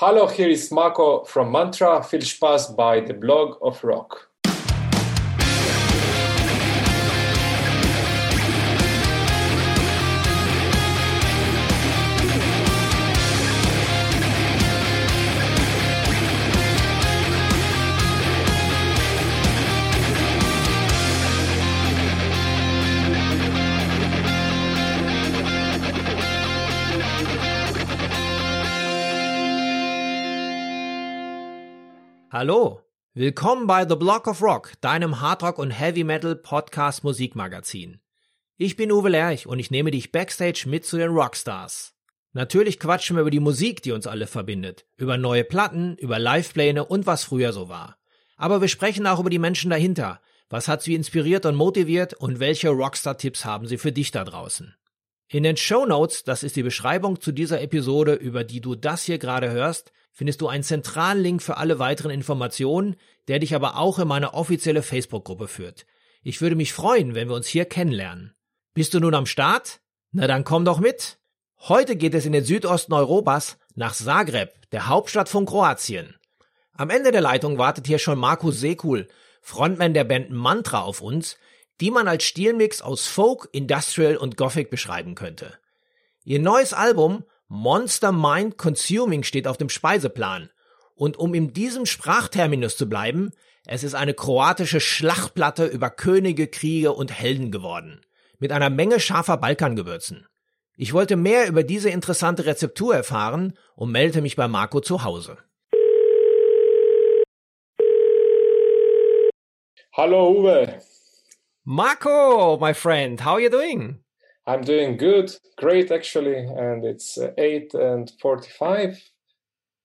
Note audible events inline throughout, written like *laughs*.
Hallo, hier ist Marko from Manntra. Viel Spaß bei The Blog of Rock. Hallo, willkommen bei The Block of Rock, deinem Hardrock und Heavy Metal Podcast Musikmagazin. Ich bin Uwe Lerch und ich nehme dich backstage mit zu den Rockstars. Natürlich quatschen wir über die Musik, die uns alle verbindet, über neue Platten, über Livepläne und was früher so war. Aber wir sprechen auch über die Menschen dahinter. Was hat sie inspiriert und motiviert und welche Rockstar-Tipps haben sie für dich da draußen? In den Show Notes, das ist die Beschreibung zu dieser Episode, über die du das hier gerade hörst, findest du einen zentralen Link für alle weiteren Informationen, der dich aber auch in meine offizielle Facebook-Gruppe führt. Ich würde mich freuen, wenn wir uns hier kennenlernen. Bist du nun am Start? Na dann komm doch mit. Heute geht es in den Südosten Europas nach Zagreb, der Hauptstadt von Kroatien. Am Ende der Leitung wartet hier schon Markus Sekul, Frontman der Band Mantra auf uns, die man als Stilmix aus Folk, Industrial und Gothic beschreiben könnte. Ihr neues Album Monster Mind Consuming steht auf dem Speiseplan. Und um in diesem Sprachterminus zu bleiben, es ist eine kroatische Schlachtplatte über Könige, Kriege und Helden geworden. Mit einer Menge scharfer Balkangewürzen. Ich wollte mehr über diese interessante Rezeptur erfahren und meldete mich bei Marco zu Hause. Hallo Uwe. Marco, my friend, how are you doing? I'm doing good, great actually, and it's uh, 8 and 45,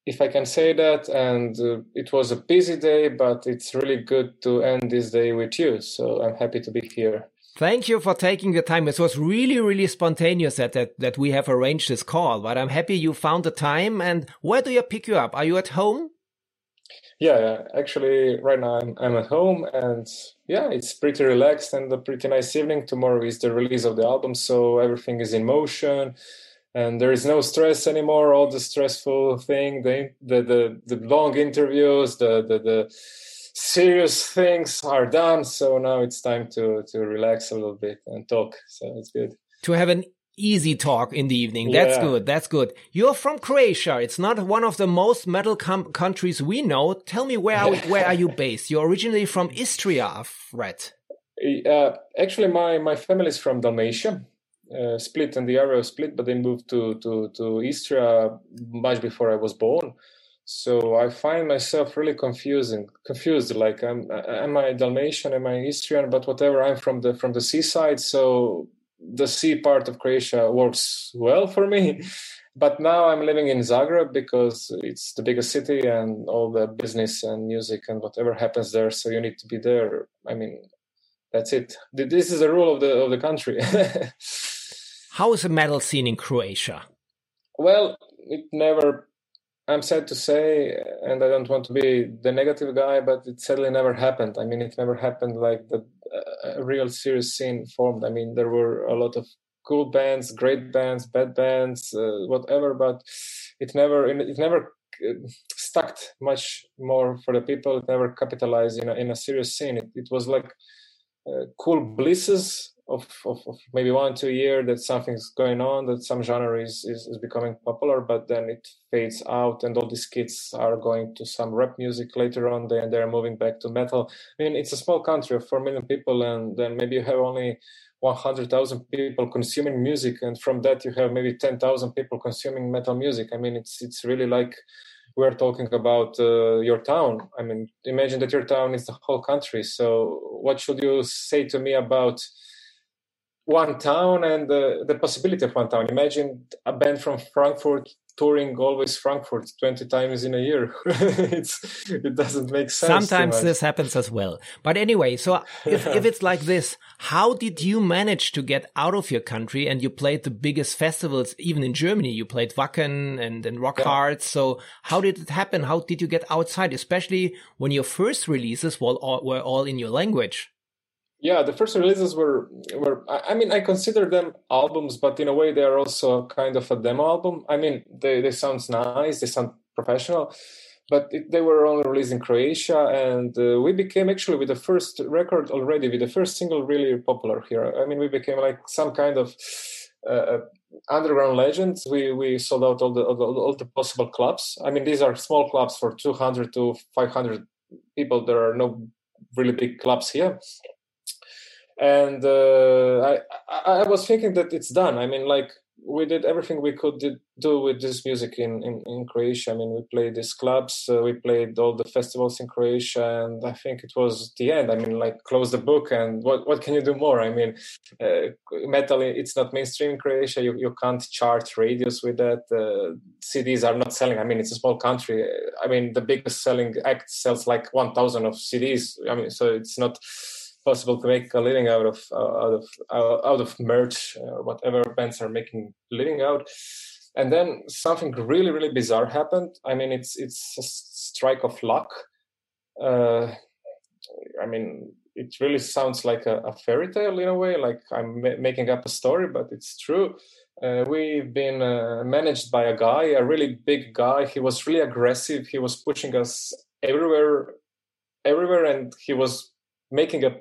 if I can say that. And uh, it was a busy day, but it's really good to end this day with you. So I'm happy to be here. Thank you for taking the time. It was really, really spontaneous that, that, that we have arranged this call, but I'm happy you found the time. And where do you pick you up? Are you at home? Yeah, yeah. Actually, right now I'm, I'm at home and yeah, it's pretty relaxed and a pretty nice evening. Tomorrow is the release of the album, so everything is in motion and there is no stress anymore. All the stressful thing, the the the, the long interviews, the, the the serious things are done. So now it's time to to relax a little bit and talk. So it's good to have an easy talk in the evening. That's yeah. good. That's good. You're from Croatia. It's not one of the most metal countries we know. Tell me where are, where are you *laughs* based? You're originally from Istria, I've read. Uh, actually, my my family is from Dalmatia. Uh, split and the area of Split, but they moved to to to Istria much before I was born. So I find myself really confusing, confused. Like, I'm am I Dalmatian? Am I Istrian? But whatever, I'm from the from the seaside, so the sea part of Croatia works well for me. *laughs* But now I'm living in Zagreb because it's the biggest city and all the business and music and whatever happens there. So you need to be there. I mean, that's it. This is the rule of the of the country. *laughs* How is the metal scene in Croatia? Well, it never. I'm sad to say, and I don't want to be the negative guy, but it sadly never happened. I mean, it never happened like the a real serious scene formed. I mean, there were a lot of cool bands, great bands, bad bands, uh, whatever, but it never it never uh, stuck much more for the people. It never capitalized in a, in a serious scene. It, it was like uh, cool blisses of, of, of, maybe one two year that something's going on that some genre is, is, is becoming popular but then it fades out and all these kids are going to some rap music later on. And they're moving back to metal. I mean it's a small country of 4 million people and then maybe you have only 100,000 people consuming music and from that you have maybe 10,000 people consuming metal music. I mean it's it's really like we're talking about uh, your town. I mean imagine that your town is the whole country. So what should you say to me about one town and the, the possibility of one town. Imagine a band from Frankfurt touring always Frankfurt 20 times in a year. *laughs* it's, it doesn't make sense. Sometimes this happens as well. But anyway, so if, if it's like this, how did you manage to get out of your country and you played the biggest festivals, even in Germany? You played Wacken and, and Rock yeah. Hard. So how did it happen? How did you get outside, especially when your first releases were all, were all in your language? Yeah the first releases were were i mean i consider them albums but in a way they are also kind of a demo album i mean they, they sound nice they sound professional but it, they were only released in Croatia, and uh, we became actually with the first record already, with the first single, really popular here. I mean, we became like some kind of uh, underground legends. We we sold out all the, all the, all the possible clubs. I mean, these are small clubs for 200 to 500 people. There are no really big clubs here. And uh, I I was thinking that it's done. I mean, like we did everything we could do with this music in, in, in Croatia. I mean, we played these clubs, uh, we played all the festivals in Croatia, and I think it was the end. I mean, like close the book, and what what can you do more? I mean, uh, metal it's not mainstream in Croatia. You you can't chart radios with that. Uh, CDs are not selling. I mean, it's a small country. I mean, the biggest selling act sells like one thousand of CDs. I mean, so it's not possible to make a living out of uh, out of uh, out of merch or whatever bands are making living out. And then something really really bizarre happened. I mean it's it's a strike of luck. Uh, i mean it really sounds like a, a, fairy tale in a way like i'm ma- making up a story but it's true. Uh, we've been uh, managed by a guy a really big guy. He was really aggressive. He was pushing us everywhere everywhere and he was making a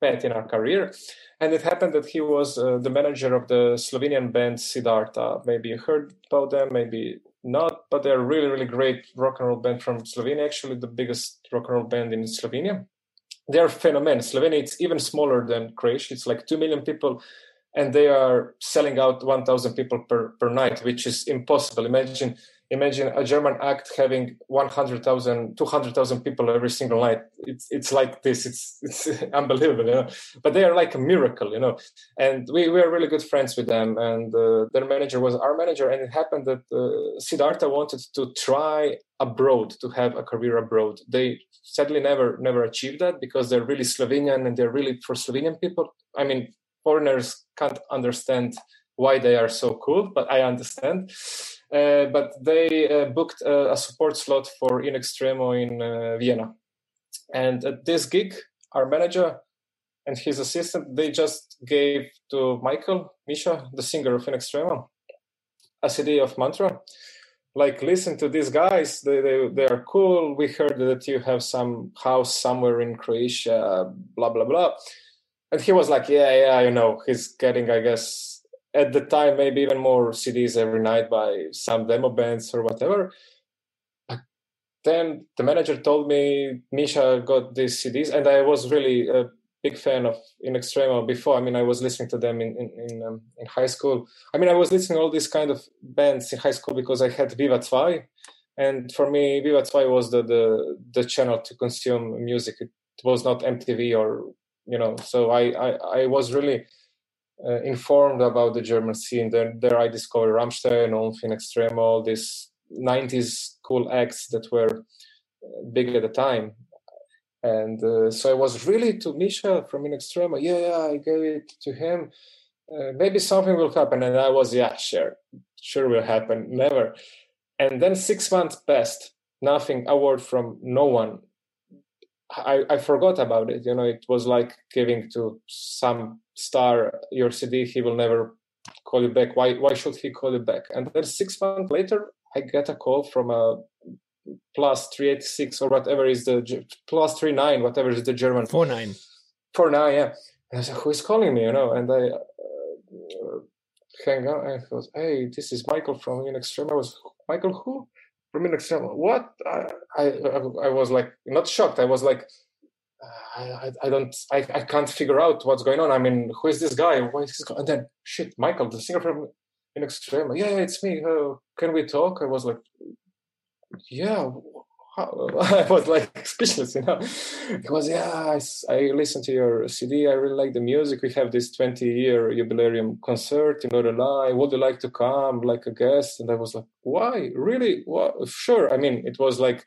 met in our career. And it happened that he was uh, the manager of the Slovenian band Siddharta. Maybe you heard about them, maybe not, but they're really, really great rock and roll band from Slovenia, actually the biggest rock and roll band in Slovenia. They're phenomenal. Slovenia, it's even smaller than Croatia. It's like 2 million people, and they are selling out 1,000 people per, per night, which is impossible. Imagine imagine a German act having 100,000, 200,000 people every single night. It's it's like this. It's it's *laughs* unbelievable, you know. But they are like a miracle, you know. And we, we are really good friends with them. And uh, their manager was our manager. And it happened that uh, Siddharta wanted to try abroad to have a career abroad. They sadly never never achieved that because they're really Slovenian and they're really for Slovenian people. I mean, foreigners can't understand why they are so cool, but I understand. Uh, but they uh, booked a, a, support slot for In Extremo in uh, Vienna. And at this gig, our manager and his assistant, they just gave to Michael, Misha, the singer of In Extremo, a CD of Manntra. Like, listen to these guys, they, they, they are cool. We heard that you have some house somewhere in Croatia, blah, blah, blah. And he was like, yeah, yeah, you know, he's getting, I guess, at the time maybe even more CDs every night by some demo bands or whatever. But then the manager told me Misha got these CDs, and I was really a big fan of In Extremo before. I mean, I was listening to them in in in, um, in high school. I mean, I was listening to all these kind of bands in high school because I had Viva 2, and for me, Viva 2 was the the the channel to consume music. It was not MTV or you know. So I I, I was really uh, informed about the German scene. There, there I discovered Rammstein, Ulf in Extremo, all these 90s cool acts that were uh, big at the time. And uh, so I was really to Misha from In Extremo. Yeah, yeah, I gave it to him. Uh, maybe something will happen. And I was, yeah, sure, sure will happen. Never. And then six months passed, nothing, a word from no one. I, I forgot about it. You know, it was like giving to some star your CD, he will never call you back. Why why should he call you back? And then six months later, I get a call from a plus three eight six or whatever is the plus three nine, whatever is the German four nine. Four nine, yeah. And I said, who is calling me? You know, and I uh, hang and he goes, hey, this is Michael from In Extremo. I was Michael who? From In Extremo. What? I, I I was like not shocked. I was like I, I don't I, I can't figure out what's going on. I mean, who is this guy? Why is this guy? And then shit, Michael, the singer from In Extremo. Yeah, it's me. Uh, can we talk? I was like, yeah. *laughs* I was like *laughs* speechless, you know. He was, yeah, I, I listened to your CD. I really like the music. We have this 20 year jubileum concert in Loreley. Would you like to come like a guest? And I was like, why? Really? What? Sure. I mean, it was like,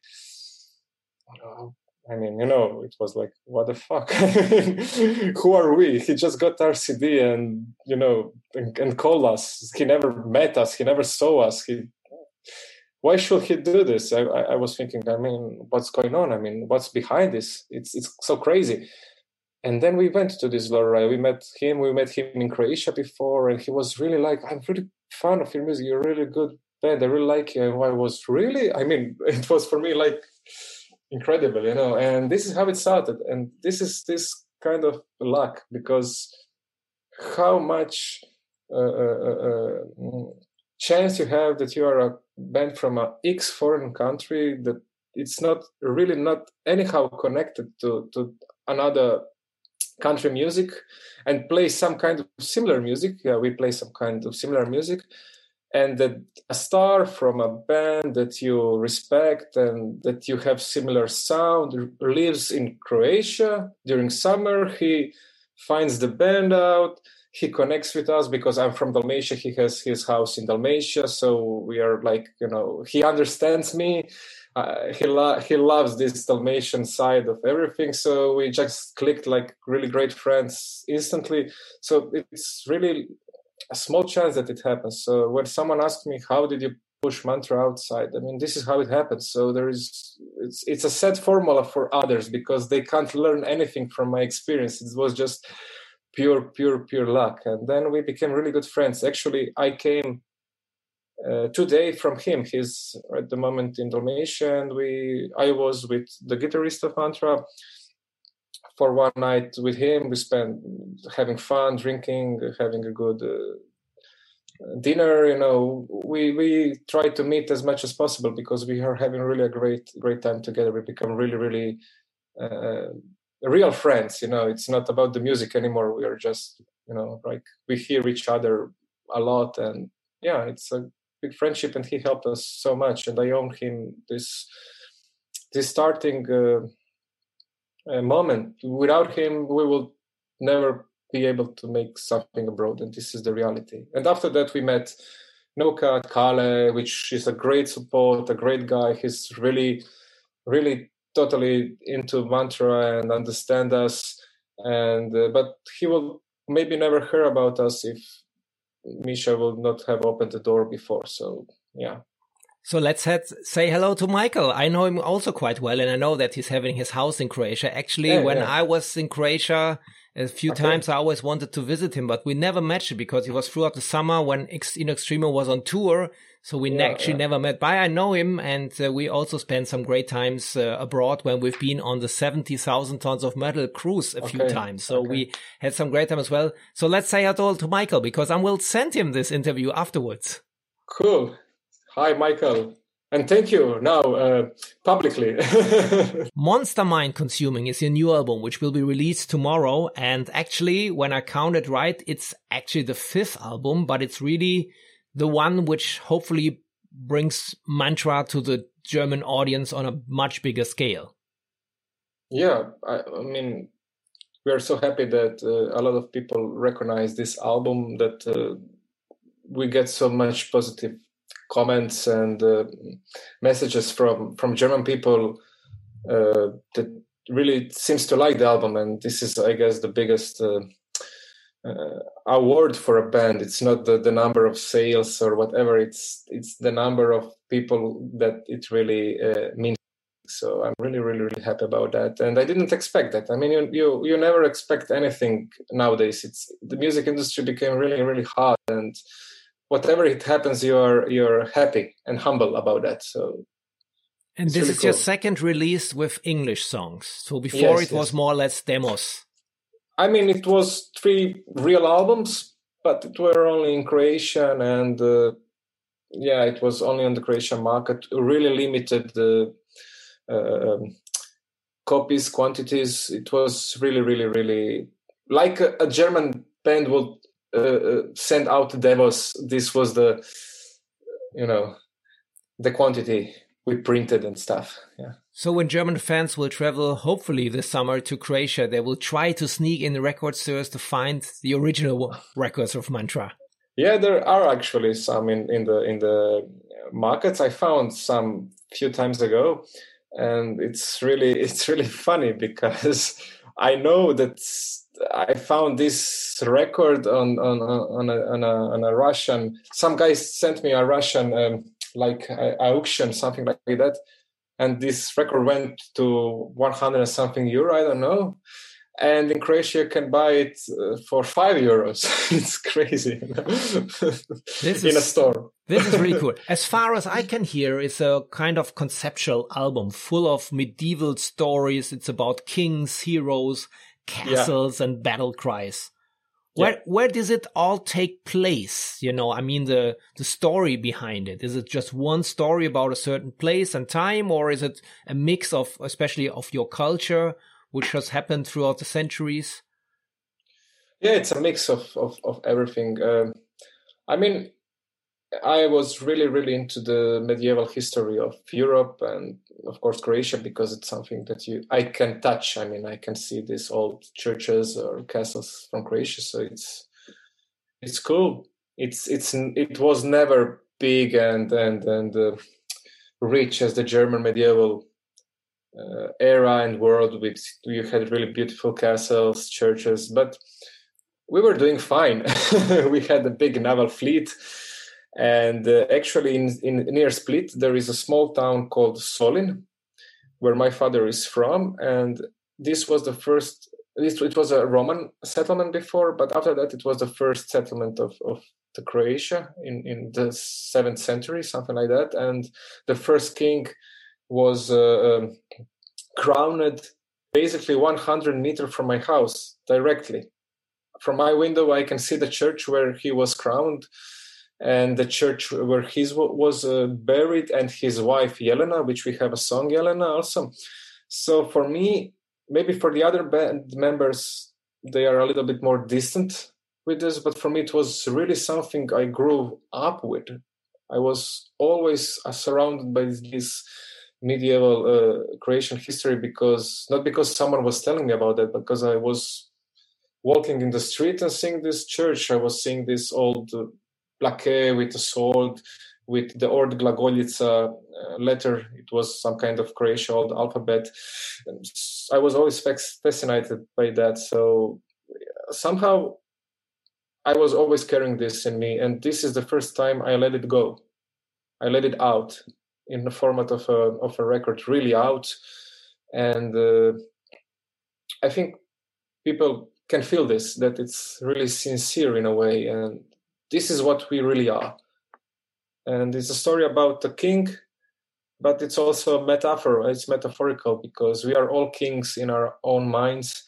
I mean, you know, it was like, what the fuck? *laughs* Who are we? He just got our CD and, you know, and, and called us. He never met us. He never saw us. He, why should he do this? I, I, I was thinking, I mean, what's going on? I mean, what's behind this? It's, it's so crazy. And then we went to this Loreley. We met him. We met him in Croatia before, and he was really like, "I'm really fan of your music. You're really good band. I really like you. I was really, I mean, *laughs* it was for me like incredible, you know. And this is how it started. And this is this kind of luck because how much uh, uh, uh, uh chance you have that you are a band from a X foreign country that it's not really not anyhow connected to to another country music and play some kind of similar music. Yeah we play some kind of similar music. And that a star from a band that you respect and that you have similar sound lives in croatia. During summer he finds the band out he connects with us because i'm from dalmatia he has his house in dalmatia so we are like you know he understands me uh, he lo- he loves this Dalmatian side of everything. So we just clicked like really great friends instantly. So it's really a small chance that it happens. So when someone asks me, "How did you push Manntra outside?" I mean, this is how it happens. So there is it's it's a set formula for others because they can't learn anything from my experience. It was just pure pure pure luck and then we became really good friends actually i came uh, today from him. He's at the moment in Dalmatia, and we I was with the guitarist of Manntra for one night with him. We spent having fun, drinking, having a good uh, dinner. You know, we we try to meet as much as possible because we are having really a great great time together. We become really really. Uh, real friends you know it's not about the music anymore we are just you know like we hear each other a lot and yeah it's a big friendship, and he helped us so much. And I owe him this this starting uh, uh, moment. Without him, we will never be able to make something abroad, and this is the reality. And after that, we met Noka at Kale, which is a great support, a great guy. He's really, really totally into Manntra and understand us. And uh, but he will maybe never hear about us if Misha would not have opened the door before. So yeah. So let's head, say hello to Michael. I know him also quite well, and I know that he's having his house in Croatia. Actually, yeah, when yeah. I was in Croatia a few okay. times, I always wanted to visit him, but we never met because he was throughout the summer when Ex- in Extremo was on tour. So we yeah, actually never met. But I know him, and uh, we also spent some great times uh, abroad when we've been on the 70,000 tons of metal cruise a okay. few times. So okay. we had some great time as well. So let's say hello to Michael because I will send him this interview afterwards. Cool. Hi, Michael. And thank you now uh, publicly. *laughs* Monster Mind Consuming is your new album, which will be released tomorrow. And actually, when I counted right, it's actually the fifth album, but it's really the one which hopefully brings Manntra to the German audience on a much bigger scale. Yeah, I, I mean, we are so happy that uh, a lot of people recognize this album, that uh, we get so much positive comments and uh, messages from from German people uh, that really seems to like the album, and this is, I guess, the biggest uh, award for a band. It's not the, the number of sales or whatever. It's it's the number of people that it really uh, means. So I'm really, really, really happy about that. And I didn't expect that. I mean, you you you never expect anything nowadays. It's the music industry became really, really hard and whatever it happens, you're you're happy and humble about that. So. And this really is cool. your second release with English songs. So before yes, it yes. was more or less demos. I mean, it was three real albums, but it were only in Croatian, and uh, yeah, it was only on the Croatian market. Really limited the uh, copies, quantities. It was really, really, really like a, a German band would uh, uh, send out demos. This was the, you know, the quantity we printed and stuff. Yeah. So when German fans will travel, hopefully this summer to Croatia, they will try to sneak in the record stores to find the original records of Manntra. Yeah, there are actually some in, in the in the markets. I found some few times ago, and it's really *laughs* it's really funny because *laughs* I know that I found this record on on on a, on a, on a Russian. Some guys sent me a Russian um, like auction, something like that, and this record went to 100 something euro. I don't know, and in Croatia you can buy it uh, for five euros. *laughs* it's crazy *laughs* this in is, a store. this is really cool. *laughs* As far as I can hear, it's a kind of conceptual album full of medieval stories. It's about kings, heroes, castles, yeah. and battle cries. Where yeah. where does it all take place? You know, I mean the the story behind it. Is it just one story about a certain place and time, or is it a mix of, especially of your culture, which has happened throughout the centuries? Yeah, it's a mix of of, of everything. Um, I mean, I was really really into the medieval history of Europe and of course Croatia because it's something that you I can touch. I mean, I can see these old churches or castles from Croatia, so it's it's cool. It's it's it was never big and and and uh, rich as the German medieval uh, era and world with you had really beautiful castles churches but we were doing fine *laughs* we had a big naval fleet and uh, actually in, in near split there is a small town called solin where my father is from. And this was the first this it was a roman settlement before but after that it was the first settlement of, of the croatia in, in the seventh century something like that. And the first king was uh, um, crowned basically 100 meters from my house directly. From my window, I can see the church where he was crowned and the church where he was uh, buried and his wife Yelena, which we have a song Yelena also. So for me, maybe for the other band members, they are a little bit more distant with this, but for me, it was really something I grew up with. I was always uh, surrounded by this medieval uh, Croatian history because not because someone was telling me about that, because I was walking in the street and seeing this church. I was seeing this old uh, plaque with a sword, with the old Glagoljica uh, letter. It was some kind of Croatian old alphabet. And I was always fascinated by that. So somehow I was always carrying this in me, and this is the first time I let it go. I let it out in the format of a of a record really out, and uh, I think people can feel this that it's really sincere in a way, and this is what we really are. And it's a story about the king, but it's also a metaphor. It's metaphorical because we are all kings in our own minds.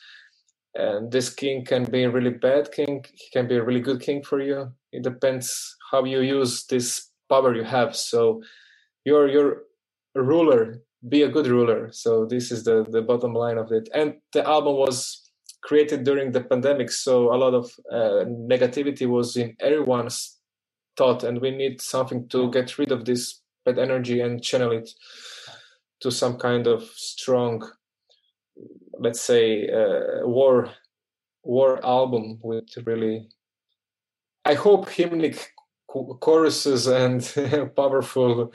And this king can be a really bad king. He can be a really good king for you. It depends how you use this power you have. So you're you're a ruler. Be a good ruler. So this is the the bottom line of it. And the album was created during the pandemic so a lot of uh, negativity was in everyone's thought and we need something to get rid of this bad energy and channel it to some kind of strong let's say uh, war war album with really i hope hymnic choruses and *laughs* powerful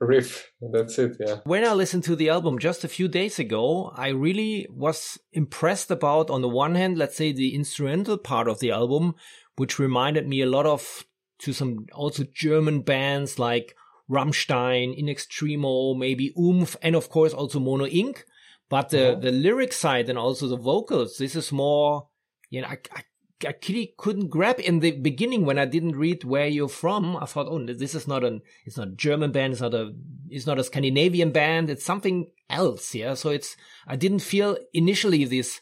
riff. That's it, yeah. When I listened to the album just a few days ago, I really was impressed about, on the one hand, let's say the instrumental part of the album, which reminded me a lot of to some also German bands like Rammstein, In Extremo, maybe Oomph, and of course also Mono Inc. But the, uh-huh. the lyric side and also the vocals, this is more, you know, I, I I couldn't grab in the beginning when I didn't read where you're from. I thought, oh, this is not an, it's not a German band. It's not a, it's not a Scandinavian band. It's something else. Yeah. So it's, I didn't feel initially this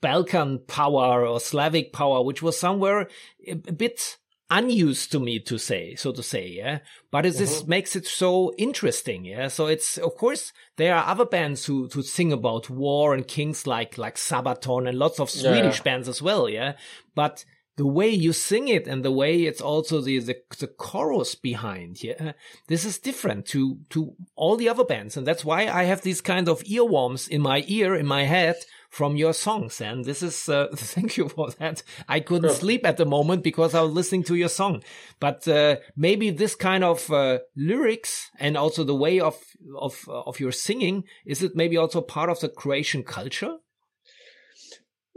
Balkan power or Slavic power, which was somewhere a, a bit unused to me to say, so to say, yeah. But it mm-hmm. this makes it so interesting, yeah. So it's of course there are other bands who who sing about war and kings like like Sabaton and lots of Swedish yeah. bands as well, yeah. But the way you sing it and the way it's also the, the, the chorus behind yeah this is different to to all the other bands and that's why i have these kind of earworms in my ear in my head from your songs. And this is, uh, *laughs* thank you for that. I couldn't sure. sleep at the moment because I was listening to your song. But uh, maybe this kind of uh, lyrics and also the way of, of, of your singing, is it maybe also part of the Croatian culture?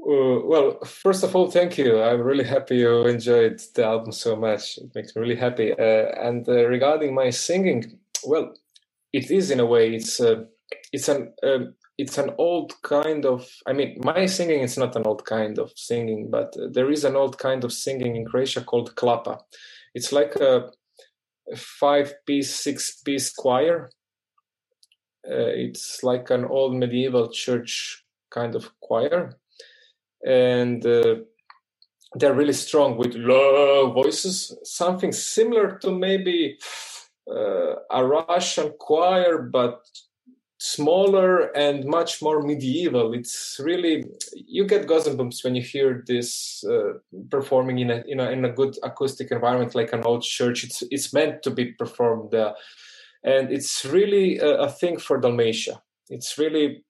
Uh, well, first of all, thank you. I'm really happy you enjoyed the album so much. It makes me really happy. Uh, and uh, regarding my singing, well, it is in a way. It's uh, it's an um, it's an old kind of i mean my singing is not an old kind of singing but there is an old kind of singing in croatia called klapa. It's like a five piece six piece choir. Uh, it's like an old medieval church kind of choir. And uh, they're really strong with low voices something similar to maybe uh, a russian choir but smaller and much more medieval. It's really you get goosebumps when you hear this uh, performing in a, in a in a good acoustic environment like an old church. It's it's meant to be performed, uh, and it's really a, a, thing for Dalmatia. It's really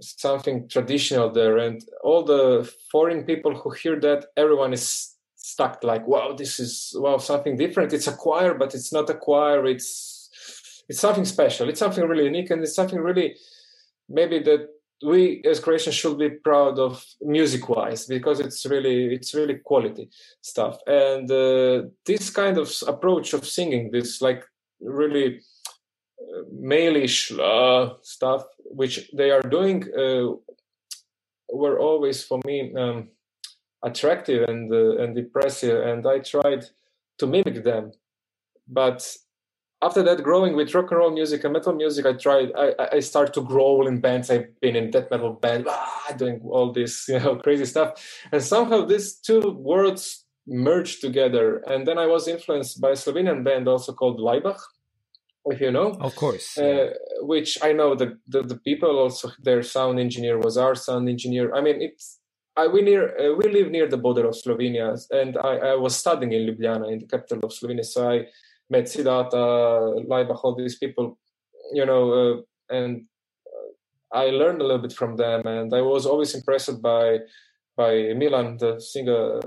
something traditional there, and all the foreign people who hear that, everyone is stuck like, wow, this is wow something different. It's a choir, but it's not a choir. It's it's something special. It's something really unique, and it's something really maybe that we as Croatians should be proud of music-wise because it's really it's really quality stuff. And uh, this kind of approach of singing, this like really uh, malish uh, stuff, which they are doing, uh, were always for me um, attractive and uh, and impressive, and I tried to mimic them, but after that, growing with rock and roll music and metal music, I tried. I, I started to grow in bands. I've been in death metal band, ah, doing all this, *laughs* you know, crazy stuff. And somehow these two worlds merged together. And then I was influenced by a Slovenian band also called Laibach, if you know. Of course. Uh, which I know the, the, the people also their sound engineer was our sound engineer. I mean, it's I, we near uh, we live near the border of Slovenia, and I, I was studying in Ljubljana, in the capital of Slovenia. So I met Siddharta, Laibach, all these people, you know, uh, and I learned a little bit from them, and I was always impressed by by Milan, the singer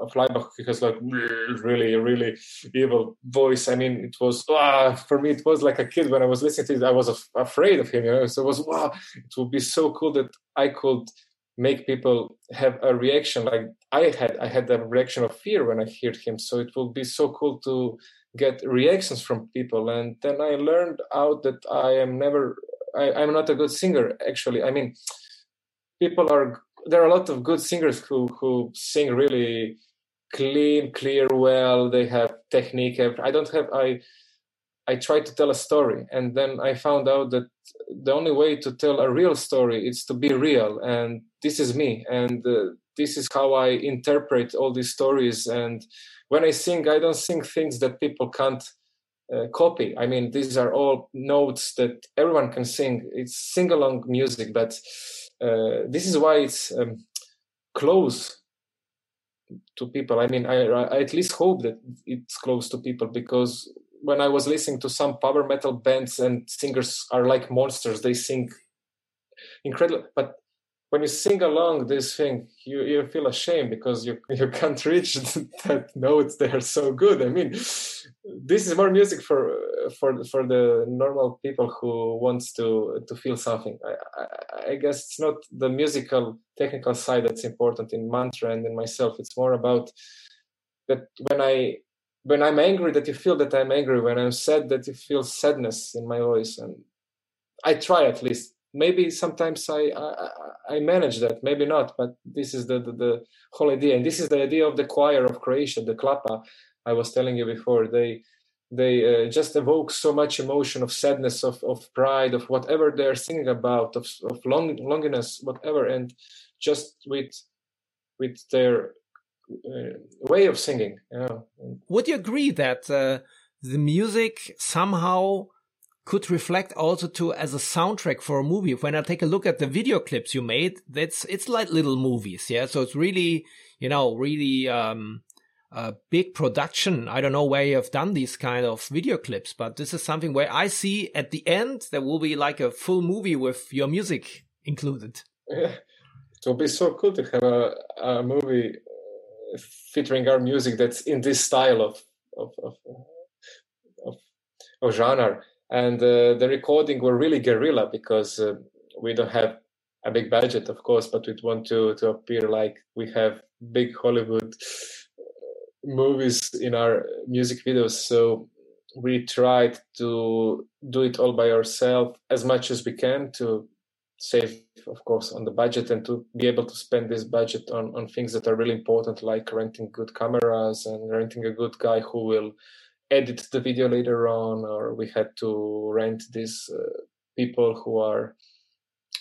of Laibach, because like really, really evil voice. I mean, it was ah, for me, it was like a kid when I was listening to it. I was af- afraid of him, you know. So it was wow, it would be so cool that I could make people have a reaction like I had. I had a reaction of fear when I heard him. So it would be so cool to get reactions from people and then i learned out that i am never I, i'm not a good singer actually. I mean people are there are a lot of good singers who who sing really clean clear well. They have technique. I don't have i i try to tell a story and then i found out that the only way to tell a real story is to be real and this is me and uh, this is how i interpret all these stories and when I sing, I don't sing things that people can't uh, copy. I mean, these are all notes that everyone can sing. It's sing along music, but uh, this is why it's um, close to people. I mean, I, I, at least hope that it's close to people because when I was listening to some power metal bands and singers are like monsters, they sing incredible, but when you sing along this thing, you, you feel ashamed because you *laughs* you can't reach *laughs* that notes. They are so good. I mean, this is more music for for for the normal people who wants to to feel something. I, I, I guess it's not the musical technical side that's important in Manntra and in myself. It's more about that when I when I'm angry, that you feel that I'm angry. When I'm sad, that you feel sadness in my voice. And I try at least maybe sometimes I, I, I manage that, maybe not, but this is the, the, the whole idea, and this is the idea of the choir of Croatia, the klapa. I was telling you before. They they uh, just evoke so much emotion of sadness, of of pride, of whatever they're singing about, of of long, longiness, whatever, and just with with their uh, way of singing. Would you agree that uh, the music somehow could reflect also to as a soundtrack for a movie. When I take a look at the video clips you made, that's it's like little movies, yeah. So it's really, you know, really um, a big production. I don't know where you have done these kind of video clips, but this is something where I see at the end there will be like a full movie with your music included. Yeah. *laughs* It will be so cool to have a, a movie uh, featuring our music that's in this style of of of, of, of genre and uh, the recording were really guerrilla because uh, we don't have a big budget of course but we want to to appear like we have big hollywood uh, movies in our music videos. So we tried to do it all by ourselves as much as we can to save, of course, on the budget and to be able to spend this budget on, on things that are really important, like renting good cameras and renting a good guy who will edit the video later on, or we had to rent these uh, people who are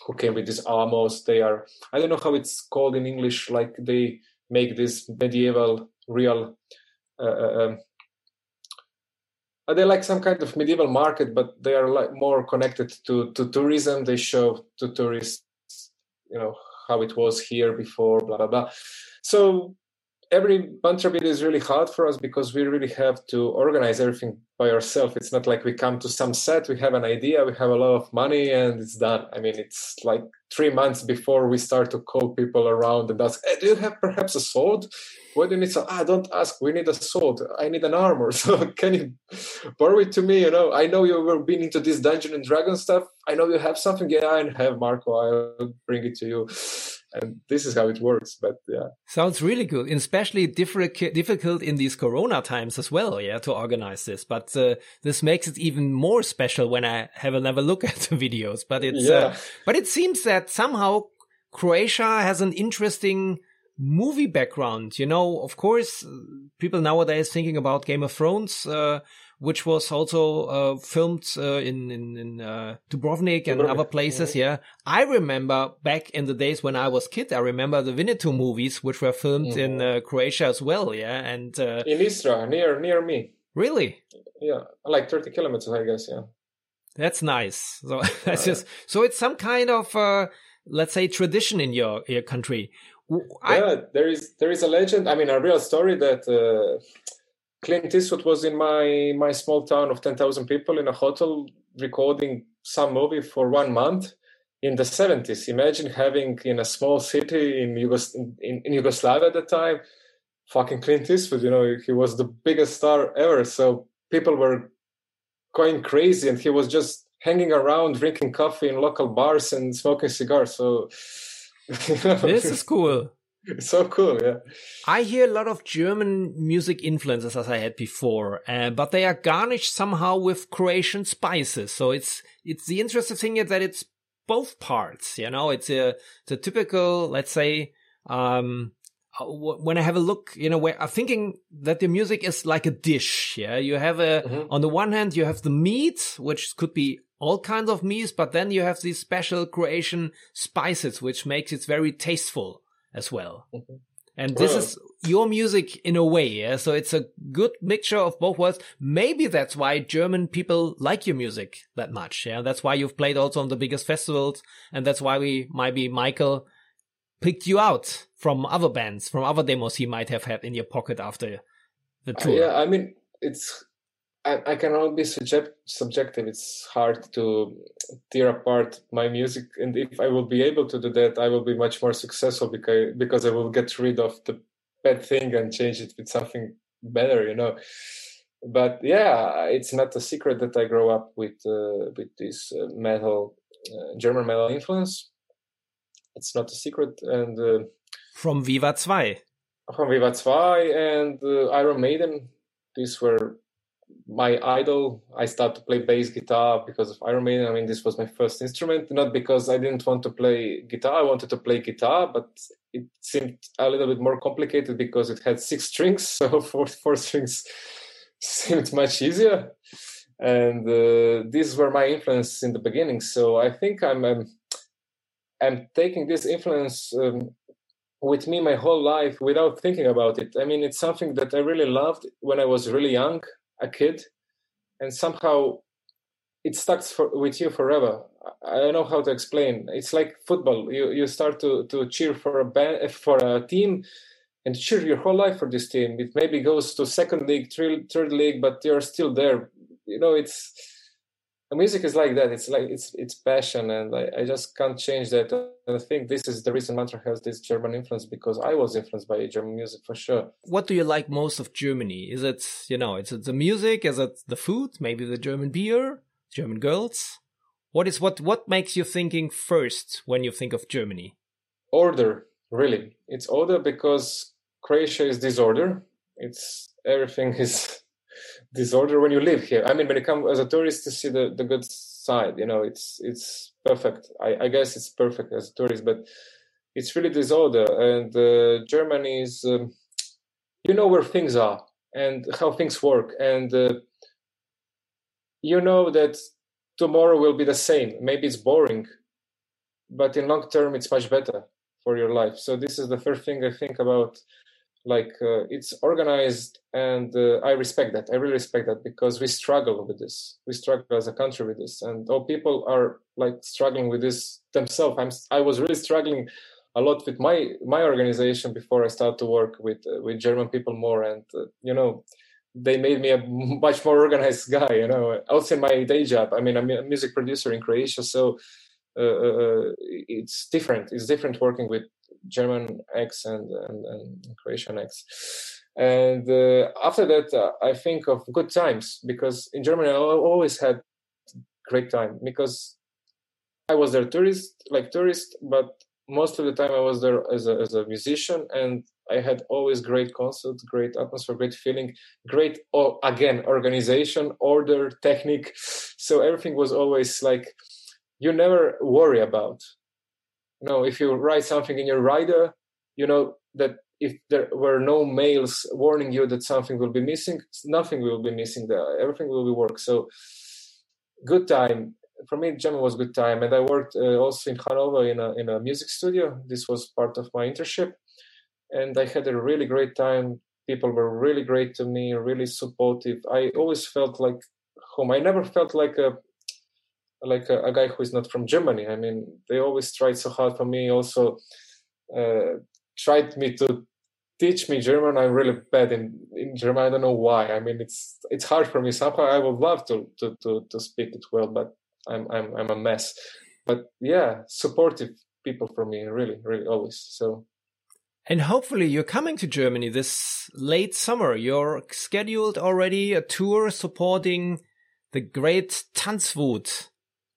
who came with these almos. They are I don't know how it's called in English. Like they make this medieval real. Uh, uh um, uh, they're like some kind of medieval market, but they are like more connected to to tourism. They show to tourists, you know, how it was here before, blah blah blah. So every Manntra video is really hard for us because we really have to organize everything by ourselves. It's not like we come to some set, we have an idea, we have a lot of money, and it's done. I mean, it's like three months before we start to call people around and ask, hey, "Do you have perhaps a sword? What do you need?" So, ah, don't ask. We need a sword. I need an armor. *laughs* So, can you borrow it to me? You know, I know you were been into this Dungeon and Dragon stuff. I know you have something. Yeah, I have Marko. I'll bring it to you and this is how it works but yeah. Sounds really good especially difficult in these corona times as well yeah to organize this. But uh, this makes it even more special when i have another look *laughs* at the videos. But it's uh, yeah. uh, but it seems that somehow croatia has an interesting movie background you know? Of course people nowadays thinking about game of thrones uh, which was also uh, filmed uh, in in, in uh, Dubrovnik and Dubrovnik. other places. Yeah. yeah. I remember back in the days when I was kid. I remember the Winnetou movies, which were filmed mm -hmm. in uh, Croatia as well. Yeah, and uh, in Istra, near near me. Really? Yeah, like thirty kilometers, I guess. Yeah. That's nice. So *laughs* that's just so it's some kind of uh, let's say tradition in your your country. I, yeah, there is there is a legend. I mean, a real story that Clint Eastwood was in my my small town of ten thousand people in a hotel recording some movie for one month in the seventies. Imagine having in a small city in, Yugos- in, in Yugoslavia at the time, fucking Clint Eastwood. You know, he was the biggest star ever. So people were going crazy, and he was just hanging around, drinking coffee in local bars and smoking cigars. So *laughs* this is cool. *laughs* It's so cool, yeah. I hear a lot of German music influences as I had before, uh, but they are garnished somehow with Croatian spices. So it's it's the interesting thing is that it's both parts. You know, it's a it's a typical, let's say, um, uh, when I have a look, you know, where I'm thinking that the music is like a dish. Yeah, you have a mm-hmm. on the one hand you have the meat, which could be all kinds of meats, but then you have these special Croatian spices, which makes it very tasteful as well. Mm-hmm. And this is your music in a way, yeah? So it's a good mixture of both worlds. Maybe that's why German people like your music that much, yeah? That's why you've played also on the biggest festivals, and that's why we, maybe Michael picked you out from other bands, from other demos he might have had in your pocket after the tour. Uh, yeah, I mean, it's I, I cannot be subject, subjective. It's hard to tear apart my music, and if I will be able to do that, I will be much more successful because because I will get rid of the bad thing and change it with something better, you know. But yeah, it's not a secret that I grow up with uh, with this uh, metal, uh, German metal influence. It's not a secret, and uh, from Viva 2. From Viva 2 and uh, Iron Maiden. These were my idol. I started to play bass guitar because of Iron Maiden. I mean, this was my first instrument, not because I didn't want to play guitar. I wanted to play guitar, but it seemed a little bit more complicated because it had six strings. *laughs* So four four strings *laughs* seemed much easier. And uh, these were my influence in the beginning. So I think I'm I'm, I'm taking this influence um, with me my whole life without thinking about it. I mean, it's something that I really loved when I was really young a kid and somehow it stuck for, with you forever. I don't know how to explain. It's like football. You you start to to cheer for a band for a team and cheer your whole life for this team. It maybe goes to second league third, third league but you're still there. You know it's music is like that. It's like it's it's passion, and I, I just can't change that. And I think this is the reason Manntra has this German influence because I was influenced by German music for sure. What do you like most of Germany? Is it you know, is it the music? Is it the food? Maybe the German beer, German girls? What is what what makes you thinking first when you think of Germany? Order, really. It's order because Croatia is disorder. It's everything *laughs* is disorder when you live here. I mean, when you come as a tourist to see the, the good side. You know, it's it's perfect. I, I guess it's perfect as a tourist, but it's really disorder. And uh, Germany is, um, you know, where things are and how things work, and uh, you know that tomorrow will be the same. Maybe it's boring, but in long term, it's much better for your life. So this is the first thing I think about like uh, it's organized and uh, i respect that. I really respect that because we struggle with this. We struggle as a country with this. And all people are like struggling with this themselves. I'm i was really struggling a lot with my my organization before i started to work with uh, with german people more. And uh, you know they made me a *laughs* much more organized guy you know also in my day job. I mean i'm a music producer in croatia. So uh, uh, it's different. It's different working with German X and, and, and Croatian X. And uh, after that, uh, I think of good times because in Germany I always had great time because I was there tourist, like tourist, but most of the time I was there as a, as a musician and I had always great concert, great atmosphere, great feeling, great, oh, again, organization, order, technique. So everything was always like, you never worry about know, if you write something in your rider, you know that if there were no mails warning you that something will be missing, nothing will be missing there. Everything will be work. So good time. For me, German was good time. And I worked uh, also in Hanover in a, in a music studio. This was part of my internship. And I had a really great time. People were really great to me, really supportive. I always felt like home. I never felt like a like a, a, guy who is not from Germany. I mean, they always tried so hard for me. Also, uh, tried me to teach me German. I'm really bad in, in German. I don't know why. I mean, it's it's hard for me. Somehow I would love to to to, to speak it well, but I'm I'm I'm a mess. But yeah, supportive people for me, really, really always. So. And hopefully you're coming to Germany this late summer. You're scheduled already a tour supporting the great Tanzwut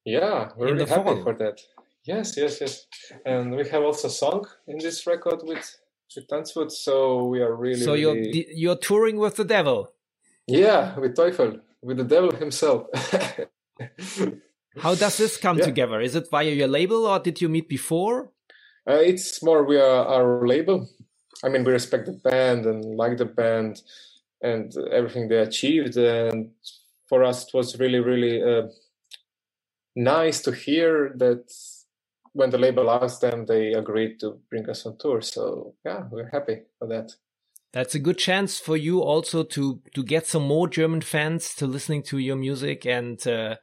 yeah, we're really happy fall. for that. Yes, yes, yes. And we have also a song in this record with with Tanzwut, so we are really. So you're you're touring with the devil. Yeah, with Teufel, with the devil himself. How does this come yeah. together? Is it via your label, or did you meet before? Uh, it's more we are our label. I mean, we respect the band and like the band and everything they achieved, and for us, it was really, really. Uh, nice to hear that when the label asked them, they agreed to bring us on tour. So yeah, we're happy for that. That's a good chance for you also to to get some more German fans to listening to your music, and uh,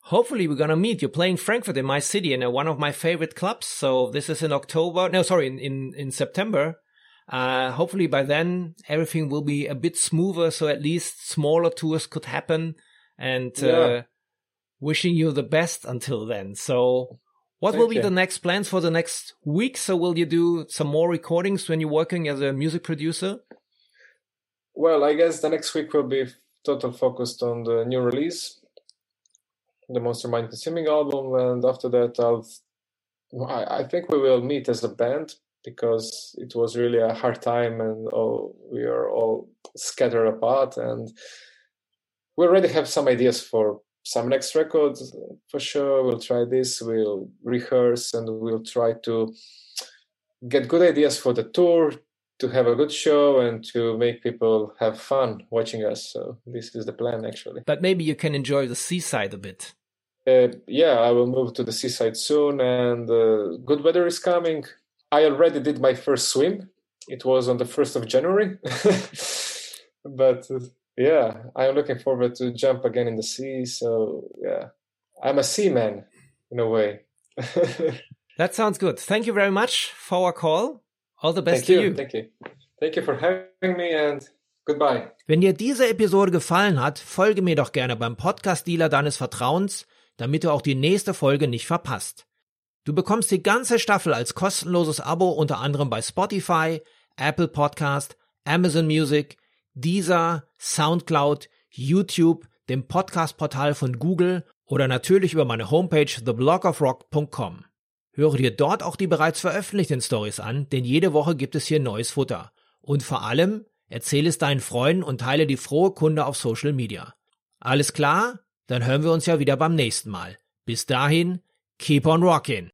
hopefully we're gonna meet. You're playing Frankfurt in my city in one of my favorite clubs. So this is in October. No, sorry, in in, in September. Uh, hopefully by then everything will be a bit smoother, so at least smaller tours could happen, and. Yeah. Uh, wishing you the best until then. So, what Thank will be you. the next plans for the next week? So, will you do some more recordings when you're working as a music producer? Well, I guess the next week will be total focused on the new release, the Monster Mind Consuming album, and after that, I'll. I, I think we will meet as a band because it was really a hard time and oh, we are all scattered apart and we already have some ideas for some next records for sure. We'll try this. We'll rehearse and we'll try to get good ideas for the tour, to have a good show, and to make people have fun watching us. So this is the plan, actually. But maybe you can enjoy the seaside a bit. Uh, yeah, I will move to the seaside soon, and uh, good weather is coming. I already did my first swim. It was on the first of January, *laughs* but yeah, I'm looking forward to jump again in the sea. So yeah, I'm a seaman in a way. *laughs* that sounds good. Thank you very much for our call. All the best Thank to you. you. Thank you. Thank you for having me and goodbye. Wenn dir diese Episode gefallen hat, folge mir doch gerne beim Podcast-Dealer deines Vertrauens, damit du auch die nächste Folge nicht verpasst. Du bekommst die ganze Staffel als kostenloses Abo unter anderem bei Spotify, Apple Podcast, Amazon Music, Deezer, Soundcloud, YouTube, dem Podcast-Portal von Google oder natürlich über meine Homepage theblogofrock.com. Höre dir dort auch die bereits veröffentlichten Stories an, denn jede Woche gibt es hier neues Futter. Und vor allem, erzähle es deinen Freunden und teile die frohe Kunde auf Social Media. Alles klar? dann hören wir uns ja wieder beim nächsten Mal. Bis dahin, keep on rockin'.